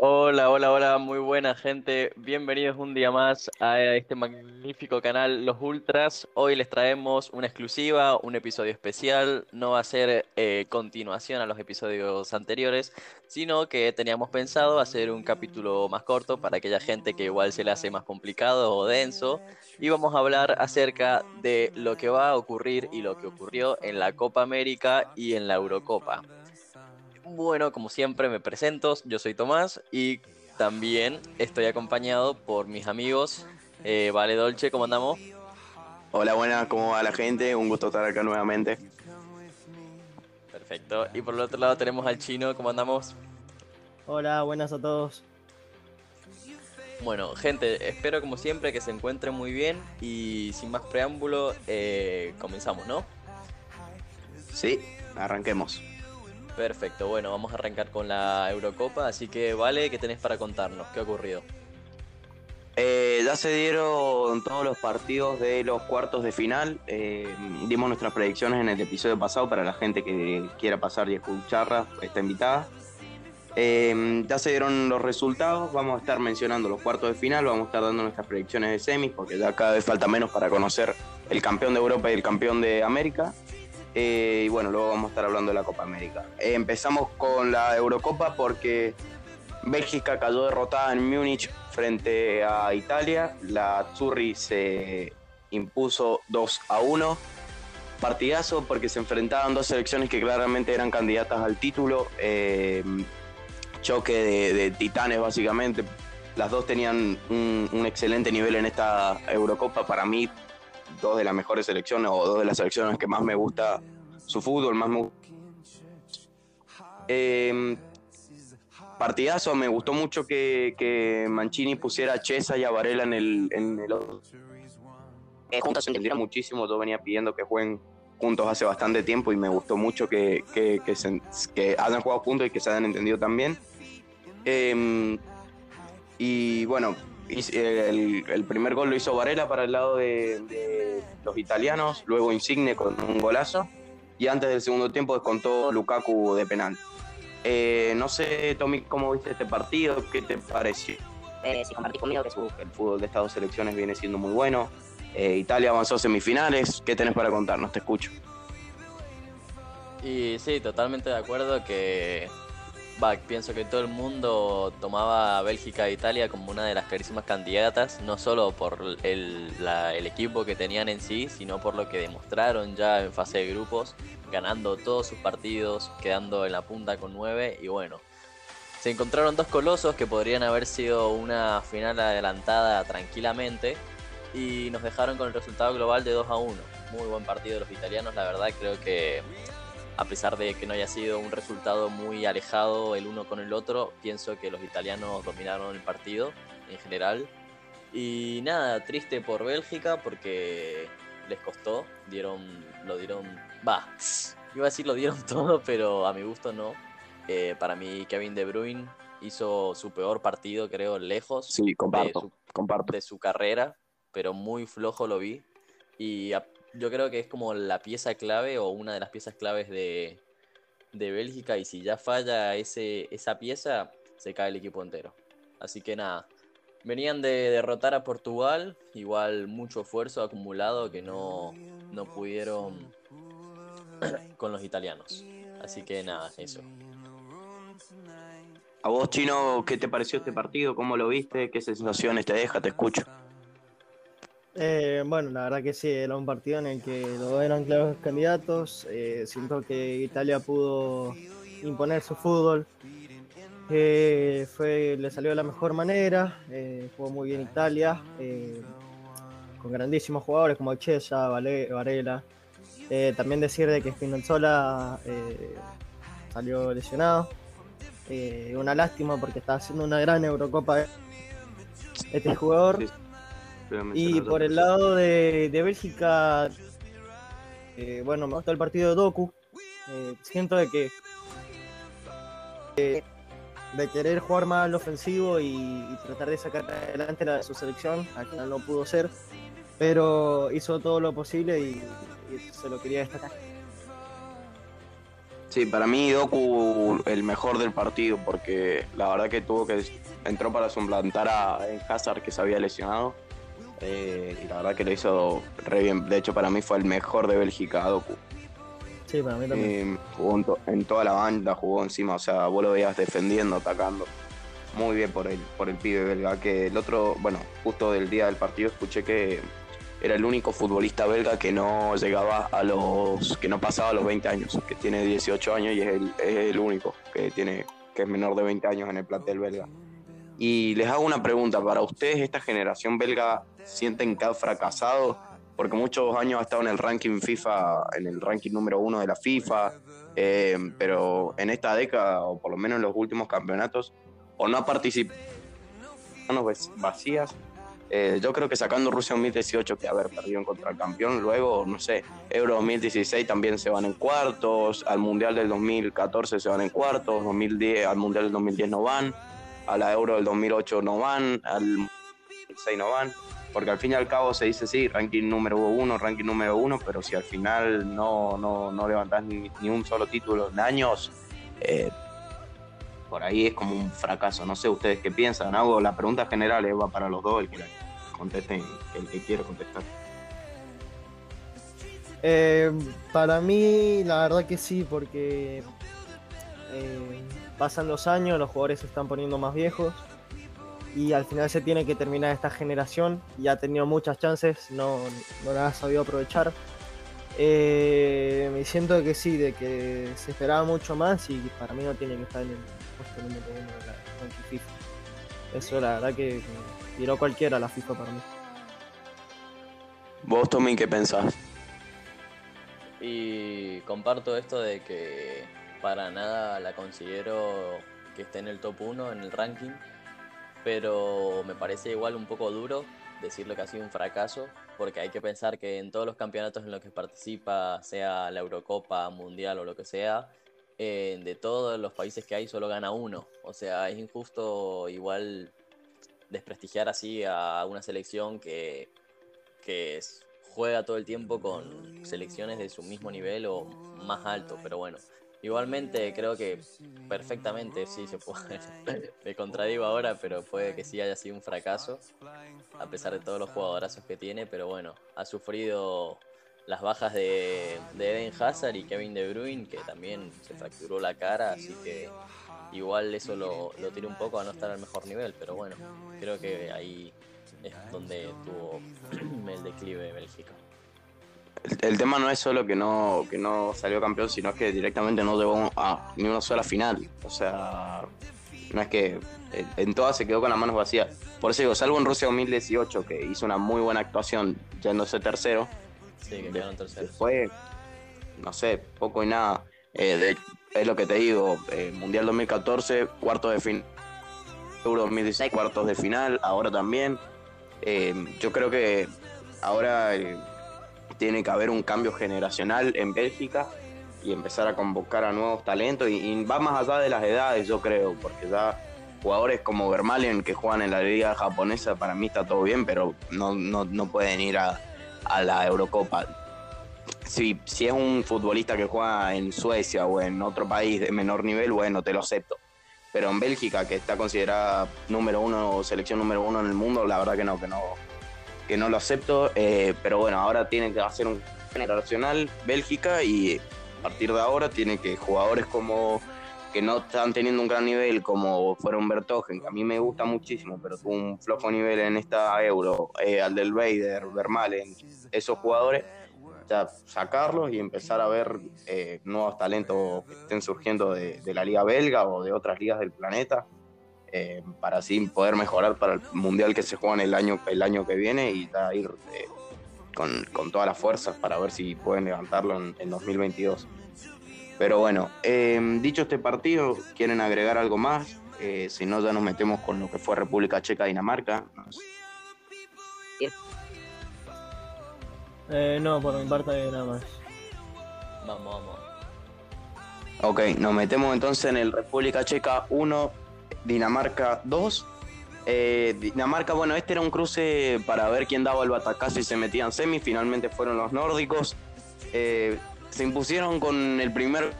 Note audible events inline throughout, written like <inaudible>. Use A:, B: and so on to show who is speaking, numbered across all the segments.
A: Hola, hola, hola, muy buena gente. Bienvenidos un día más a este magnífico canal Los Ultras. Hoy les traemos una exclusiva, un episodio especial. No va a ser eh, continuación a los episodios anteriores, sino que teníamos pensado hacer un capítulo más corto para aquella gente que igual se le hace más complicado o denso. Y vamos a hablar acerca de lo que va a ocurrir y lo que ocurrió en la Copa América y en la Eurocopa. Bueno, como siempre me presento, yo soy Tomás y también estoy acompañado por mis amigos. Eh, vale Dolce, ¿cómo andamos?
B: Hola, buenas, ¿cómo va la gente? Un gusto estar acá nuevamente.
A: Perfecto. Y por el otro lado tenemos al chino, ¿cómo andamos?
C: Hola, buenas a todos.
A: Bueno, gente, espero como siempre que se encuentren muy bien y sin más preámbulo, eh, comenzamos, ¿no?
B: Sí, arranquemos.
A: Perfecto, bueno, vamos a arrancar con la Eurocopa, así que vale, ¿qué tenés para contarnos? ¿Qué ha ocurrido?
B: Eh, ya se dieron todos los partidos de los cuartos de final. Eh, dimos nuestras predicciones en el episodio pasado para la gente que quiera pasar y escucharla, está invitada. Eh, ya se dieron los resultados, vamos a estar mencionando los cuartos de final, vamos a estar dando nuestras predicciones de semis, porque ya cada vez falta menos para conocer el campeón de Europa y el campeón de América. Eh, y bueno, luego vamos a estar hablando de la Copa América. Empezamos con la Eurocopa porque Bélgica cayó derrotada en Múnich frente a Italia. La Zurri se impuso 2 a 1. Partidazo porque se enfrentaban dos selecciones que claramente eran candidatas al título. Eh, choque de, titanes básicamente. Las dos tenían un excelente nivel en esta Eurocopa. Para mí, dos de las mejores selecciones o dos de las selecciones que más me gusta su fútbol, más me eh, partidazo, me gustó mucho que, Mancini pusiera a Chesa y a en el, en el eh, juntos se entendieron muchísimo, yo venía pidiendo que jueguen juntos hace bastante tiempo y me gustó mucho que, que, que, hayan jugado juntos y que se hayan entendido también. Eh, y bueno, el, primer gol lo hizo Varela para el lado de, los italianos, luego Insigne con un golazo y antes del segundo tiempo descontó Lukaku de penal. Eh, no sé, Tommy, cómo viste este partido, qué te pareció.
D: Eh, sí, compartí conmigo que
B: el fútbol de estas dos selecciones viene siendo muy bueno. Eh, Italia avanzó a semifinales. ¿Qué tenés para contarnos? Te escucho.
A: Y sí, totalmente de acuerdo que pienso que todo el mundo tomaba a Bélgica e Italia como una de las clarísimas candidatas, no solo por el, equipo que tenían en sí, sino por lo que demostraron ya en fase de grupos, ganando todos sus partidos, quedando en la punta con 9 y bueno. Se encontraron dos colosos que podrían haber sido una final adelantada tranquilamente y nos dejaron con el resultado global de 2 a 1. Muy buen partido los italianos, la verdad creo que a pesar de que no haya sido un resultado muy alejado el uno con el otro, pienso que los italianos dominaron el partido en general. Y nada, triste por Bélgica porque les costó, dieron, lo dieron, va, iba a decir lo dieron <laughs> todo, pero a mi gusto no. Eh, para mí Kevin De Bruyne hizo su peor partido, creo, lejos
B: sí, comparto,
A: de, su,
B: comparto.
A: de su carrera, pero muy flojo lo vi. Y yo creo que es como la pieza clave o una de las piezas claves de, Bélgica y si ya falla ese, esa pieza, se cae el equipo entero. Así que nada, venían de derrotar a Portugal, igual mucho esfuerzo acumulado que no, no pudieron <clears throat> con los italianos. Así que nada, eso.
B: A vos, Chino, ¿qué te pareció este partido? ¿Cómo lo viste? ¿Qué sensaciones te deja? Te escucho.
C: Eh, bueno, la verdad que sí, era un partido en el que los dos eran claros candidatos. Eh, siento que Italia pudo imponer su fútbol. Eh, fue, le salió de la mejor manera, jugó muy bien Italia, con grandísimos jugadores como Chesa, Varela. también decir de que Spinazzola salió lesionado. una lástima porque está haciendo una gran Eurocopa este jugador. Y por el lado de, Bélgica, eh, bueno, me gusta el partido de Doku. Eh, siento de que de querer jugar más al ofensivo y, tratar de sacar adelante la, su selección, al final no pudo ser, pero hizo todo lo posible y, se lo quería destacar.
B: Sí, para mí Doku el mejor del partido porque la verdad que tuvo que entró para suplantar a Hazard que se había lesionado eh, y la verdad que lo hizo re bien. De hecho para mí fue el mejor de Bélgica Doku.
C: Sí, para mí también.
B: Eh, jugó en, to- en toda la banda, jugó encima, o sea, vos lo veías defendiendo, atacando. Muy bien por el, por el pibe belga, que el otro, bueno, justo del día del partido escuché que era el único futbolista belga que no llegaba a los, que no pasaba a los 20 años, que tiene 18 años y es el, es el único que tiene, que es menor de 20 años en el plantel belga. Y les hago una pregunta, para ustedes esta generación belga sienten que ha fracasado porque muchos años ha estado en el ranking FIFA, en el ranking número uno de la FIFA, eh, pero en esta década, o por lo menos en los últimos campeonatos, o no ha participado manos vacías. Eh, yo creo que sacando Rusia 2018, que haber perdido contra el campeón, luego, no sé, Euro 2016 también se van en cuartos, al Mundial del 2014 se van en cuartos, 2010, al Mundial del 2010 no van, a la Euro del 2008 no van, al 2006 no van porque al fin y al cabo se dice sí, ranking número uno, ranking número uno, pero si al final no, no, no levantás ni, un solo título en años, eh, por ahí es como un fracaso. No sé ustedes qué piensan. Hago la pregunta general, va para los dos, el que contesten, el que quiera contestar.
C: Eh, para mí, la verdad que sí, porque eh, pasan los años, los jugadores se están poniendo más viejos y al final se tiene que terminar esta generación y ha tenido muchas chances, no, no las ha sabido aprovechar. Eh, me siento que sí, de que se esperaba mucho más y para mí no tiene que estar en el puesto número uno de la ranking FIFA. Eso la verdad que tiró cualquiera la FIFA para mí.
B: Vos, Tommy, ¿qué pensás?
A: Y comparto esto de que para nada la considero que esté en el top 1 en el ranking, pero me parece igual un poco duro decirlo que ha sido un fracaso, porque hay que pensar que en todos los campeonatos en los que participa, sea la Eurocopa, Mundial o lo que sea, eh, de todos los países que hay solo gana uno. O sea, es injusto igual desprestigiar así a una selección que, que juega todo el tiempo con selecciones de su mismo nivel o más alto, pero bueno. Igualmente creo que perfectamente sí se puede. <laughs> Me contradigo ahora, pero puede que sí haya sido un fracaso, a pesar de todos los jugadorazos que tiene, pero bueno, ha sufrido las bajas de, de Eden Hazard y Kevin De Bruyne, que también se fracturó la cara, así que igual eso lo, lo tira un poco a no estar al mejor nivel, pero bueno, creo que ahí es donde tuvo <clears throat> el declive de Bélgica.
B: El, el tema no es solo que no, que no salió campeón, sino que directamente no llegó a ni una sola final. O sea, no es que en, en todas se quedó con las manos vacías. Por eso digo, salvo en Rusia 2018, que hizo una muy buena actuación yéndose tercero,
A: Sí, que quedaron terceros.
B: después, no sé, poco y nada. Eh, de- es lo que te digo, eh, Mundial 2014, cuartos de final, Euro 2016, cuartos de final, ahora también. Eh, yo creo que ahora eh, tiene que haber un cambio generacional en Bélgica y empezar a convocar a nuevos talentos y, va más allá de las edades, yo creo, porque ya jugadores como Vermalen que juegan en la liga japonesa, para mí está todo bien, pero no, no, no pueden ir a, a la Eurocopa. Si, si es un futbolista que juega en Suecia o en otro país de menor nivel, bueno, te lo acepto. Pero en Bélgica, que está considerada número uno, selección número uno en el mundo, la verdad que no, que no, que no lo acepto. Eh, pero bueno, ahora tiene que hacer un generacional Bélgica y a partir de ahora tiene que jugadores como que no están teniendo un gran nivel, como fueron Bertogen, que a mí me gusta muchísimo, pero tuvo un flojo nivel en esta Euro, eh, al del Vader, Vermalen, esos jugadores, ya sacarlos y empezar a ver eh, nuevos talentos que estén surgiendo de la liga belga o de otras ligas del planeta, eh, para así poder mejorar para el mundial que se juega en el año, el año que viene y ya ir eh, con, con todas las fuerzas para ver si pueden levantarlo en, en 2022. Pero bueno, eh, dicho este partido, ¿quieren agregar algo más? Eh, si no, ya nos metemos con lo que fue República Checa-Dinamarca. No sé.
C: Eh, no, por mi parte nada más.
A: Vamos, vamos.
B: Ok, nos metemos entonces en el República Checa 1, Dinamarca 2. Eh, Dinamarca, bueno, este era un cruce para ver quién daba el batacazo y se metían semi. Finalmente fueron los nórdicos. Eh, se impusieron con el primer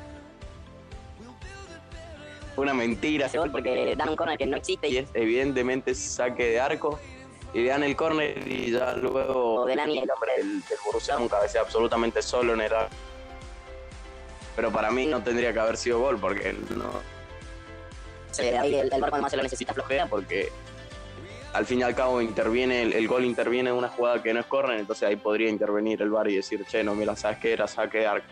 B: una mentira.
D: porque dan un corner que no existe
B: Y es evidentemente saque de arco. Y dan el córner y ya luego
D: Delany,
B: el hombre del, del Borussia un cabecea absolutamente solo en el arco. Pero para mí no tendría que haber sido gol porque no,
D: se, ahí el, el barco más se lo necesita flojera.
B: porque al fin y al cabo interviene, el, el gol interviene en una jugada que no es córner, entonces ahí podría intervenir el VAR y decir, che, no, mira, sabes que era saque de arco.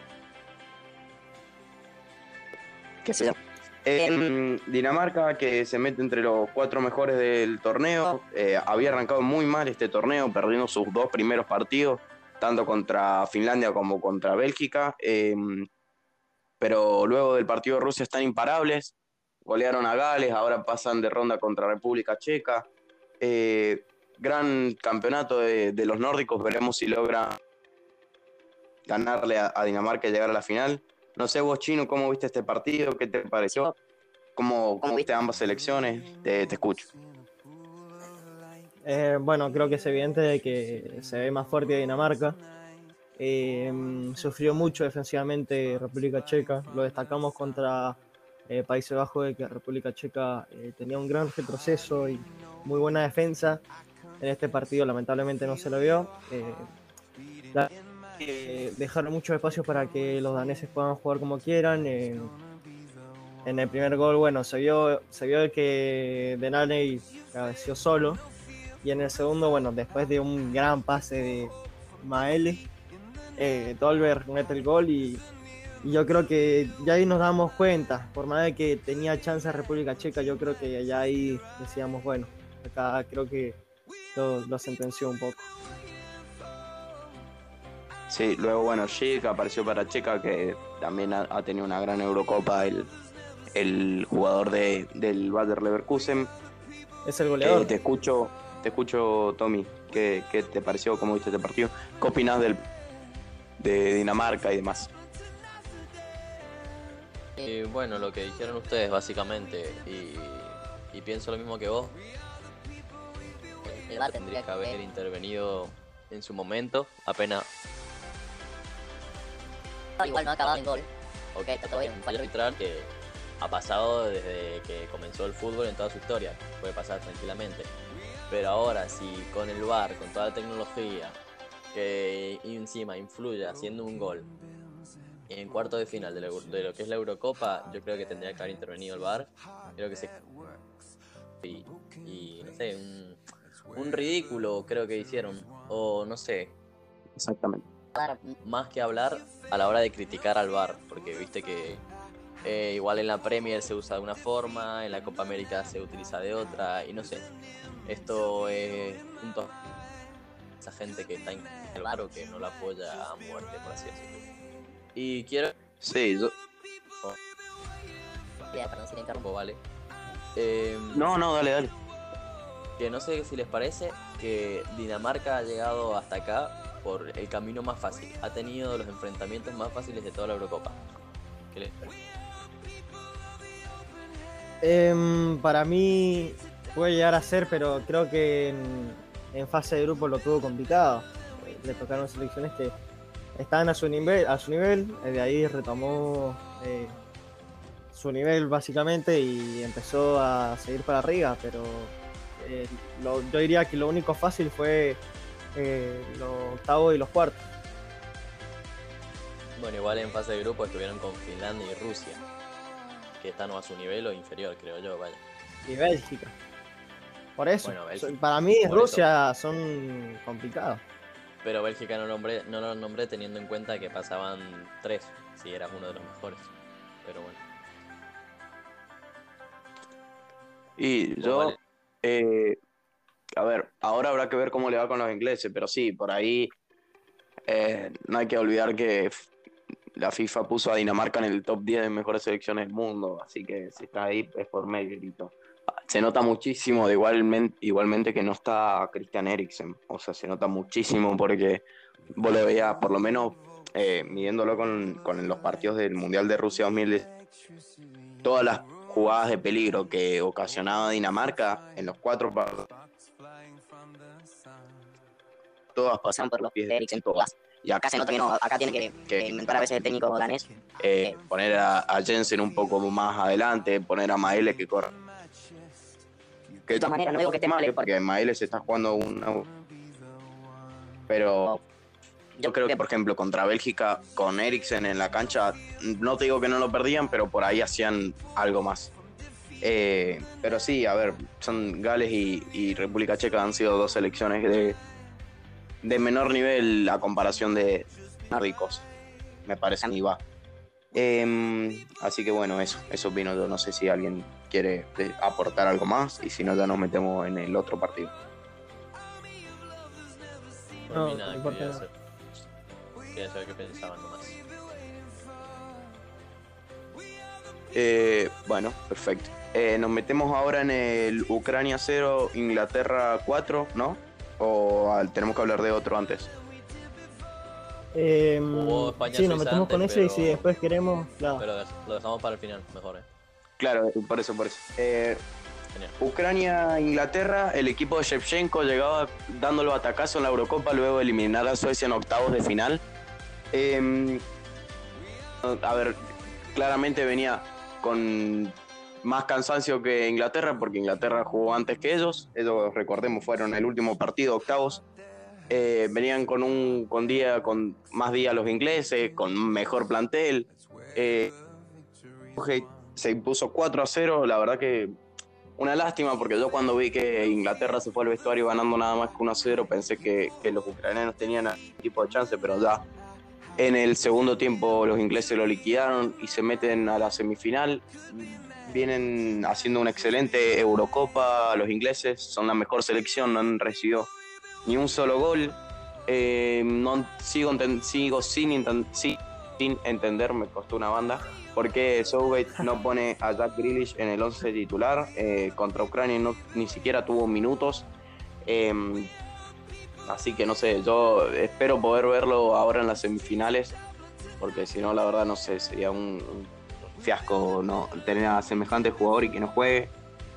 D: qué sé yo.
B: Eh, Dinamarca, que se mete entre los cuatro mejores del torneo, eh, había arrancado muy mal este torneo, perdiendo sus dos primeros partidos, tanto contra Finlandia como contra Bélgica. eh, pero luego del partido de Rusia están imparables, golearon a Gales, ahora pasan de ronda contra República Checa. Eh, gran campeonato de, de los nórdicos, veremos si logra ganarle a, a Dinamarca y llegar a la final. No sé vos, Chino, ¿cómo viste este partido? ¿Qué te pareció? ¿Cómo, cómo viste ambas selecciones? Te, te escucho.
C: Eh, bueno, creo que es evidente de que se ve más fuerte Dinamarca. Eh, sufrió mucho defensivamente República Checa. Lo destacamos contra eh, Países Bajos, de que República Checa eh, tenía un gran retroceso y muy buena defensa. En este partido lamentablemente no se lo vio. Eh, dejaron muchos espacios para que los daneses puedan jugar como quieran. eh, en el primer gol, bueno, se vio, se vio que Denaley cabeció solo. Y en el segundo, bueno, después de un gran pase de Maele, eh, Dolberg mete el gol y, y yo creo que ya ahí nos damos cuenta, por más de que tenía chance República Checa, yo creo que ya ahí decíamos, bueno, acá creo que lo, lo sentenció un poco.
B: Sí, luego, bueno, Schick apareció para Checa, que también ha, ha tenido una gran Eurocopa, el, el jugador de, del Bayer Leverkusen.
C: Es el
B: Eh,
C: goleador.
B: te escucho, te escucho, Tommy. ¿Qué, qué te pareció? ¿Cómo viste este partido? ¿Qué opinás del, de Dinamarca y demás?
A: Y bueno, lo que dijeron ustedes básicamente, y, y pienso lo mismo que vos,
D: El VAR
A: tendría que haber intervenido en su momento, apenas
D: Igual no ha acabado en gol. Ok, está todo bien.
A: un fallo arbitral que ha pasado desde que comenzó el fútbol en toda su historia, puede pasar tranquilamente. Pero ahora, si con el VAR, con toda la tecnología que encima influye haciendo un gol en cuarto de final de lo, de lo que es la Eurocopa, yo creo que tendría que haber intervenido el VAR. Creo que se. Y, y no sé, un, un ridículo creo que hicieron. O no sé,
B: Exactamente.
A: más que hablar a la hora de criticar al VAR, porque viste que eh, igual en la Premier se usa de una forma, en la Copa América se utiliza de otra, y no sé. Esto es junto a esa gente que está en el VAR o que no la apoya a muerte, por así decirlo. Y quiero
B: Sí, yo...
D: Ya, perdón si le interrumpo.
A: ¿vale? Eh,
B: No, no, dale, dale.
A: que no sé si les parece que Dinamarca ha llegado hasta acá por el camino más fácil. Ha tenido los enfrentamientos más fáciles de toda la Eurocopa. ¿Qué les parece?
C: Em, para mí puede llegar a ser, pero creo que en, en fase de grupo lo tuvo complicado. Eh, Le tocaron selecciones que estaban a su nivel, a su nivel, eh, de ahí retomó eh, su nivel básicamente y empezó a seguir para arriba, pero eh, lo- yo diría que lo único fácil fue eh, los octavos y los cuartos.
A: Bueno, igual en fase de grupo estuvieron con Finlandia y Rusia, que están a su nivel o inferior, creo yo, vaya.
C: Y Bélgica. Por eso,
A: Bueno, Bélgica.
C: so- para mí
A: Por
C: Rusia son complicados.
A: Pero Bélgica no nombré, no lo nombré teniendo en cuenta que pasaban tres, si eras uno de los mejores. Pero bueno.
B: Y yo,
A: Vale.
B: eh, a ver, ahora habrá que ver cómo le va con los ingleses, pero sí, por ahí eh, no hay que olvidar que la FIFA puso a Dinamarca en el top 10 de mejores selecciones del mundo, así que si está ahí es por mérito. Se nota muchísimo, de igualmente, igualmente que no está Christian Eriksen, o sea, se nota muchísimo porque vos lo veías, por lo menos eh, midiéndolo con, con los partidos del Mundial de Rusia 2010, todas las jugadas de peligro que ocasionaba Dinamarca en los cuatro partidos. Todas
D: Pasan por los
B: pies
D: de Eriksen.
B: todas. Y acá
D: se nota que no, acá tiene que, inventar a veces el técnico danés.
B: eh, poner a, a Jensen un poco más adelante, poner a Maele que corra. Que
D: De todas maneras, no digo que esté mal, eh,
B: porque Maele se está jugando una. Pero yo creo que, por ejemplo, contra Bélgica, con Eriksen en la cancha, no te digo que no lo perdían, pero por ahí hacían algo más. Eh, pero sí, a ver, son Gales y, y República Checa han sido dos selecciones de, de menor nivel a comparación de nórdicos, me parece que va. Em, así que bueno, eso, eso opino yo. No sé si alguien quiere eh, aportar algo más y si no, ya nos metemos en el otro partido.
A: Por
C: No,
A: mí nada,
C: no importa
A: quería,
C: nada.
A: saber, quería saber qué pensaban nomás.
B: Eh, bueno, perfecto. Eh, nos metemos ahora en el Ucrania 0, Inglaterra 4, ¿no? ¿O ah, tenemos que hablar de otro antes?
C: Eh, sí, nos metemos con ese y si después queremos, claro.
A: Pero lo dejamos para el final, mejor, eh.
B: Claro, por eso, por eso. Eh. Ucrania, Inglaterra, el equipo de Shevchenko llegaba dándolo atacazo en la Eurocopa luego de eliminar a Suecia en octavos de final. Eh, a ver, claramente venía con más cansancio que Inglaterra, porque Inglaterra jugó antes que ellos. Ellos, recordemos, fueron el último partido, octavos. Eh, venían con un con día con más días los ingleses, con mejor plantel. Eh, se impuso 4 a 0, la verdad que una lástima porque yo cuando vi que Inglaterra se fue al vestuario ganando nada más que 1 a 0 pensé que, los ucranianos tenían algún tipo de chance, pero ya en el segundo tiempo los ingleses lo liquidaron y se meten a la semifinal. Vienen haciendo una excelente Eurocopa los ingleses, son la mejor selección, no han recibido ni un solo gol. Eh, sigo, sin, sí- sin entender, me costó una banda, por qué Southgate <laughs> no pone a Jack Grealish en el 11 titular. Eh, contra Ucrania no, ni siquiera tuvo minutos. Eh, así que no sé, yo espero poder verlo ahora en las semifinales, porque si no, la verdad, no sé, sería un, un fiasco no tener a semejante jugador y que no juegue.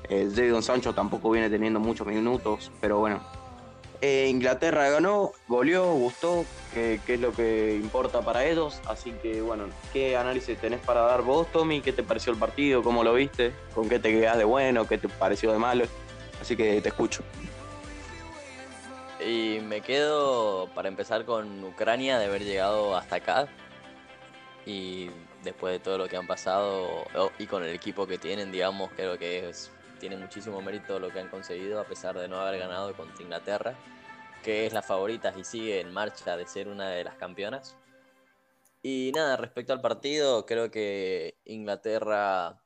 B: Eh, Jadon Sancho tampoco viene teniendo muchos minutos, pero bueno. Eh, Inglaterra ganó, goleó, gustó, que, es lo que importa para ellos. Así que bueno, ¿qué análisis tenés para dar vos, Tommy? ¿Qué te pareció el partido? ¿Cómo lo viste? ¿Con qué te quedás de bueno? ¿Qué te pareció de malo? Así que te escucho.
A: Y me quedo, para empezar, con Ucrania de haber llegado hasta acá. Y después de todo lo que han pasado y con el equipo que tienen, digamos, creo que es, tiene muchísimo mérito lo que han conseguido a pesar de no haber ganado contra Inglaterra, que es la favorita y sigue en marcha de ser una de las campeonas. Y nada, respecto al partido, creo que Inglaterra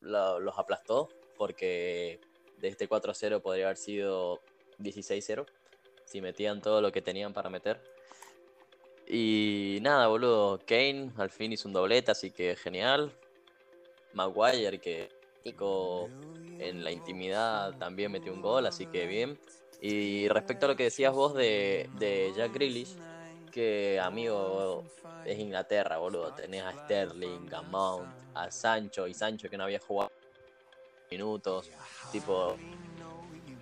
A: lo- los aplastó porque de este 4-0 podría haber sido 16-0 si metían todo lo que tenían para meter. Y nada, boludo, Kane al fin hizo un doblete, así que genial. Maguire que en la intimidad también metió un gol, así que bien. Y respecto a lo que decías vos de, de Jack Grealish, que amigo es Inglaterra, boludo. Tenés a Sterling, a Mount, a Sancho y Sancho que no había jugado minutos. Tipo,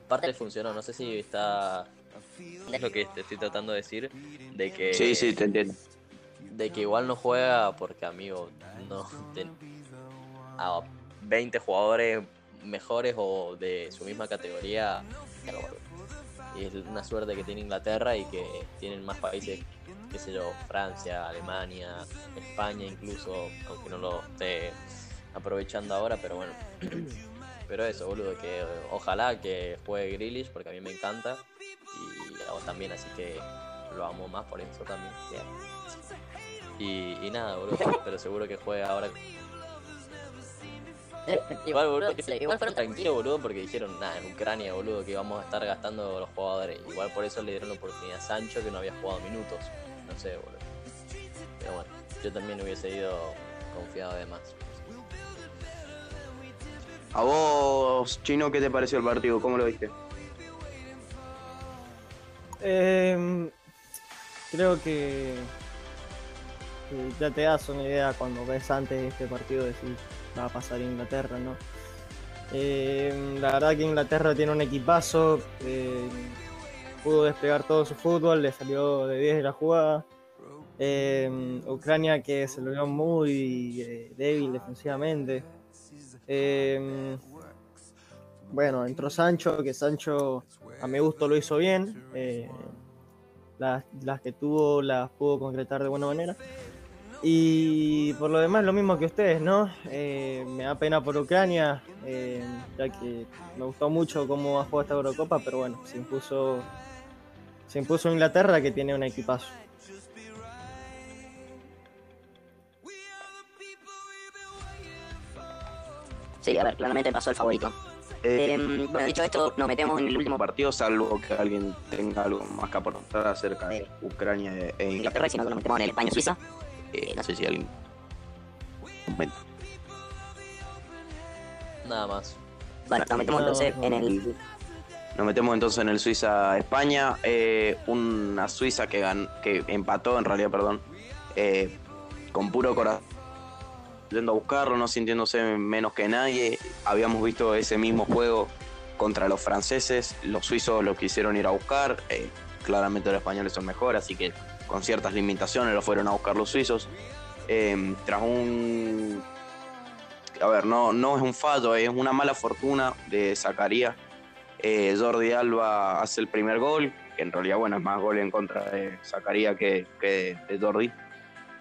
A: parte funcionó. No sé si está. Es lo que te estoy tratando de decir. De que.
B: Sí, sí, te entiendo.
A: De que igual no juega porque, amigo, no. ten- a 20 jugadores mejores o de su misma categoría. Y es una suerte que tiene Inglaterra y que tienen más países, qué sé yo, Francia, Alemania, España incluso, aunque no lo esté aprovechando ahora, pero bueno. <clears throat> Pero eso, boludo, que ojalá que juegue Grealish porque a mí me encanta y a vos también, así que lo amo más por eso también. Y, y nada, boludo, <laughs> pero seguro que juegue ahora. <laughs> Igual, boludo, igual fueron tranquilos, boludo, porque dijeron, nada, en Ucrania, boludo, que vamos a estar gastando los jugadores. Igual por eso le dieron la oportunidad a Sancho, que no había jugado minutos. No sé, boludo. Pero bueno, yo también hubiese ido confiado de más.
B: A vos, Chino, ¿qué te pareció el partido? ¿Cómo lo viste?
C: Eh, creo que, que ya te das una idea cuando ves antes de este partido de si va a pasar Inglaterra, ¿no? Eh, la verdad que Inglaterra tiene un equipazo, eh, pudo despegar todo su fútbol, le salió de 10 de la jugada. Eh, Ucrania que se lo vio muy débil defensivamente. Bueno, entró Sancho, que Sancho a mi gusto lo hizo bien. las que tuvo las pudo concretar de buena manera. Y por lo demás, lo mismo que ustedes, ¿no? Eh, me da pena por Ucrania, eh, ya que me gustó mucho cómo ha jugado esta Eurocopa, pero bueno, se impuso, se impuso Inglaterra, que tiene un equipazo.
D: Sí, a ver, claramente pasó el favorito.
B: Eh,
D: Eh, bueno, dicho esto, nos metemos en el último partido.
B: salvo que alguien tenga algo más que aportar acerca de Ucrania e. Inglaterra,
D: sino que nos metemos en el España-Suiza.
B: Eh, no sé si alguien. comenta.
A: Nada más.
D: Bueno, nos metemos entonces en el...
B: Nos metemos entonces en el Suiza-España. eh, una Suiza que, gan- que empató, en realidad, perdón, eh, con puro corazón. Yendo a buscarlo, no sintiéndose menos que nadie. Habíamos visto ese mismo juego contra los franceses. Los suizos lo quisieron ir a buscar. eh, claramente los españoles son mejores, así que con ciertas limitaciones lo fueron a buscar los suizos. Eh, tras un. A ver, no, no es un fallo, es una mala fortuna de Zacarías. Eh, Jordi Alba hace el primer gol, que en realidad, bueno, es más gol en contra de Zacarías que, que de Jordi.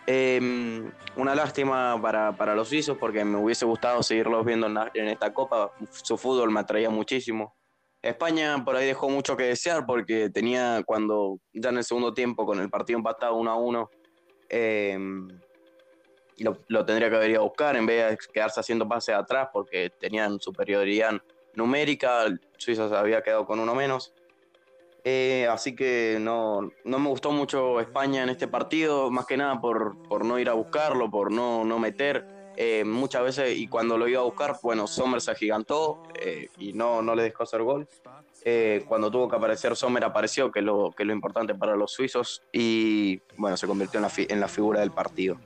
B: Eh, una lástima para, para los suizos porque me hubiese gustado seguirlos viendo en, la- en esta copa. Su fútbol me atraía muchísimo. España por ahí dejó mucho que desear porque tenía cuando ya en el segundo tiempo con el partido empatado 1 a 1 eh, lo, lo tendría que haber ido a buscar en vez de quedarse haciendo pases atrás porque tenían superioridad numérica, Suiza se había quedado con uno menos. Eh, así que no, no me gustó mucho España en este partido, más que nada por, por no ir a buscarlo, por no, no meter. Eh, muchas veces, y cuando lo iba a buscar, bueno, Sommer se agigantó eh, y no, no le dejó hacer gol. Eh, cuando tuvo que aparecer Sommer apareció, que es lo, que lo importante para los suizos, y bueno, se convirtió en la, fi- en la figura del partido.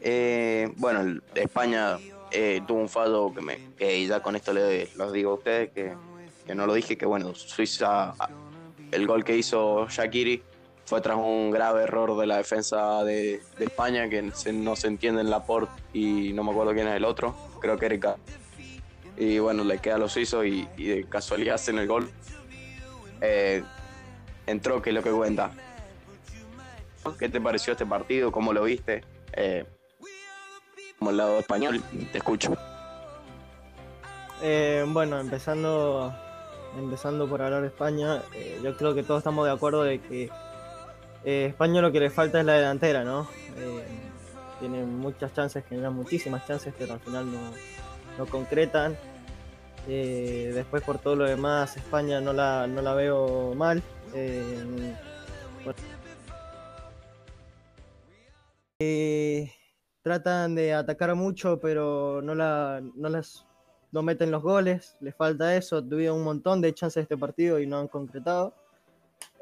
B: Eh, bueno, España eh, tuvo un fallo que, me, que ya con esto le, los digo a ustedes, que, que no lo dije, que bueno, Suiza, el gol que hizo Shakiri fue tras un grave error de la defensa de, España, que se- no se entiende en Laporte y no me acuerdo quién es el otro, creo que Erika. Y bueno, le queda los suizos y, y de casualidad hacen el gol. Eh, entró, que es lo que cuenta. ¿Qué te pareció este partido? ¿Cómo lo viste? Eh, como el lado español, te escucho.
C: Eh, bueno, empezando, empezando por hablar de España, eh, yo creo que todos estamos de acuerdo de que eh, España lo que le falta es la delantera, ¿no? Eh, tiene muchas chances, generan muchísimas chances, pero al final no, no concretan. Eh, después por todo lo demás, España no la, no la veo mal. Tratan de atacar mucho, pero no, la, no las no meten los goles, les falta eso, tuvieron un montón de chances este partido y no han concretado.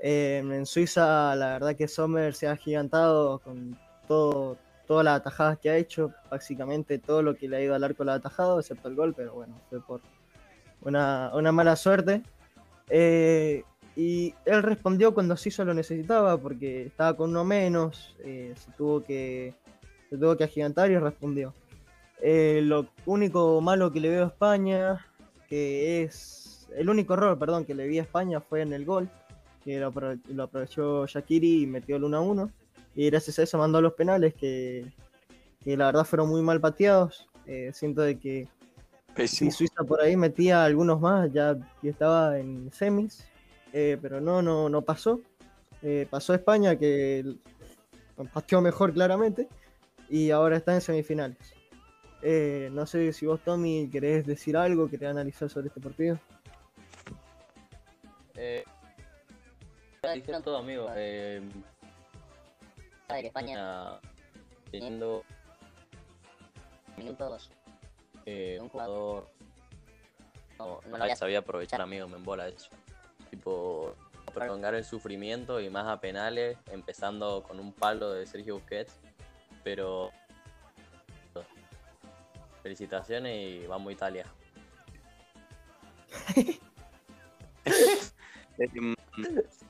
C: Eh, en Suiza, la verdad que Sommer se ha gigantado con todo, todas las atajadas que ha hecho, básicamente todo lo que le ha ido al arco lo ha atajado, excepto el gol, pero bueno, fue por una, una mala suerte. Eh, y él respondió cuando Suiza lo necesitaba, porque estaba con uno menos, eh, se tuvo que se tuvo que agigantar y respondió. Eh, lo único malo que le veo a España, que es el único error, perdón, que le vi a España fue en el gol, que lo, apro- lo aprovechó Shakiri y metió el 1 a 1. Y gracias a eso mandó los penales, que, que la verdad fueron muy mal pateados. Eh, siento de que si Suiza por ahí metía algunos más, ya, ya estaba en semis, eh, pero no, no, no pasó. Eh, pasó España, que pateó mejor claramente, y ahora está en semifinales. Eh, no sé si vos, Tommy, querés decir algo, querés analizar sobre este partido.
A: Eh, dijeron todo, amigo. Eh,
D: Sabe que España,
A: teniendo
D: minutos,
A: eh, un jugador. No, no sabía aprovechar, amigo, me embola eso. Tipo, prolongar el sufrimiento y más a penales, empezando con un palo de Sergio Busquets. Pero. Felicitaciones y vamos a Italia. <laughs>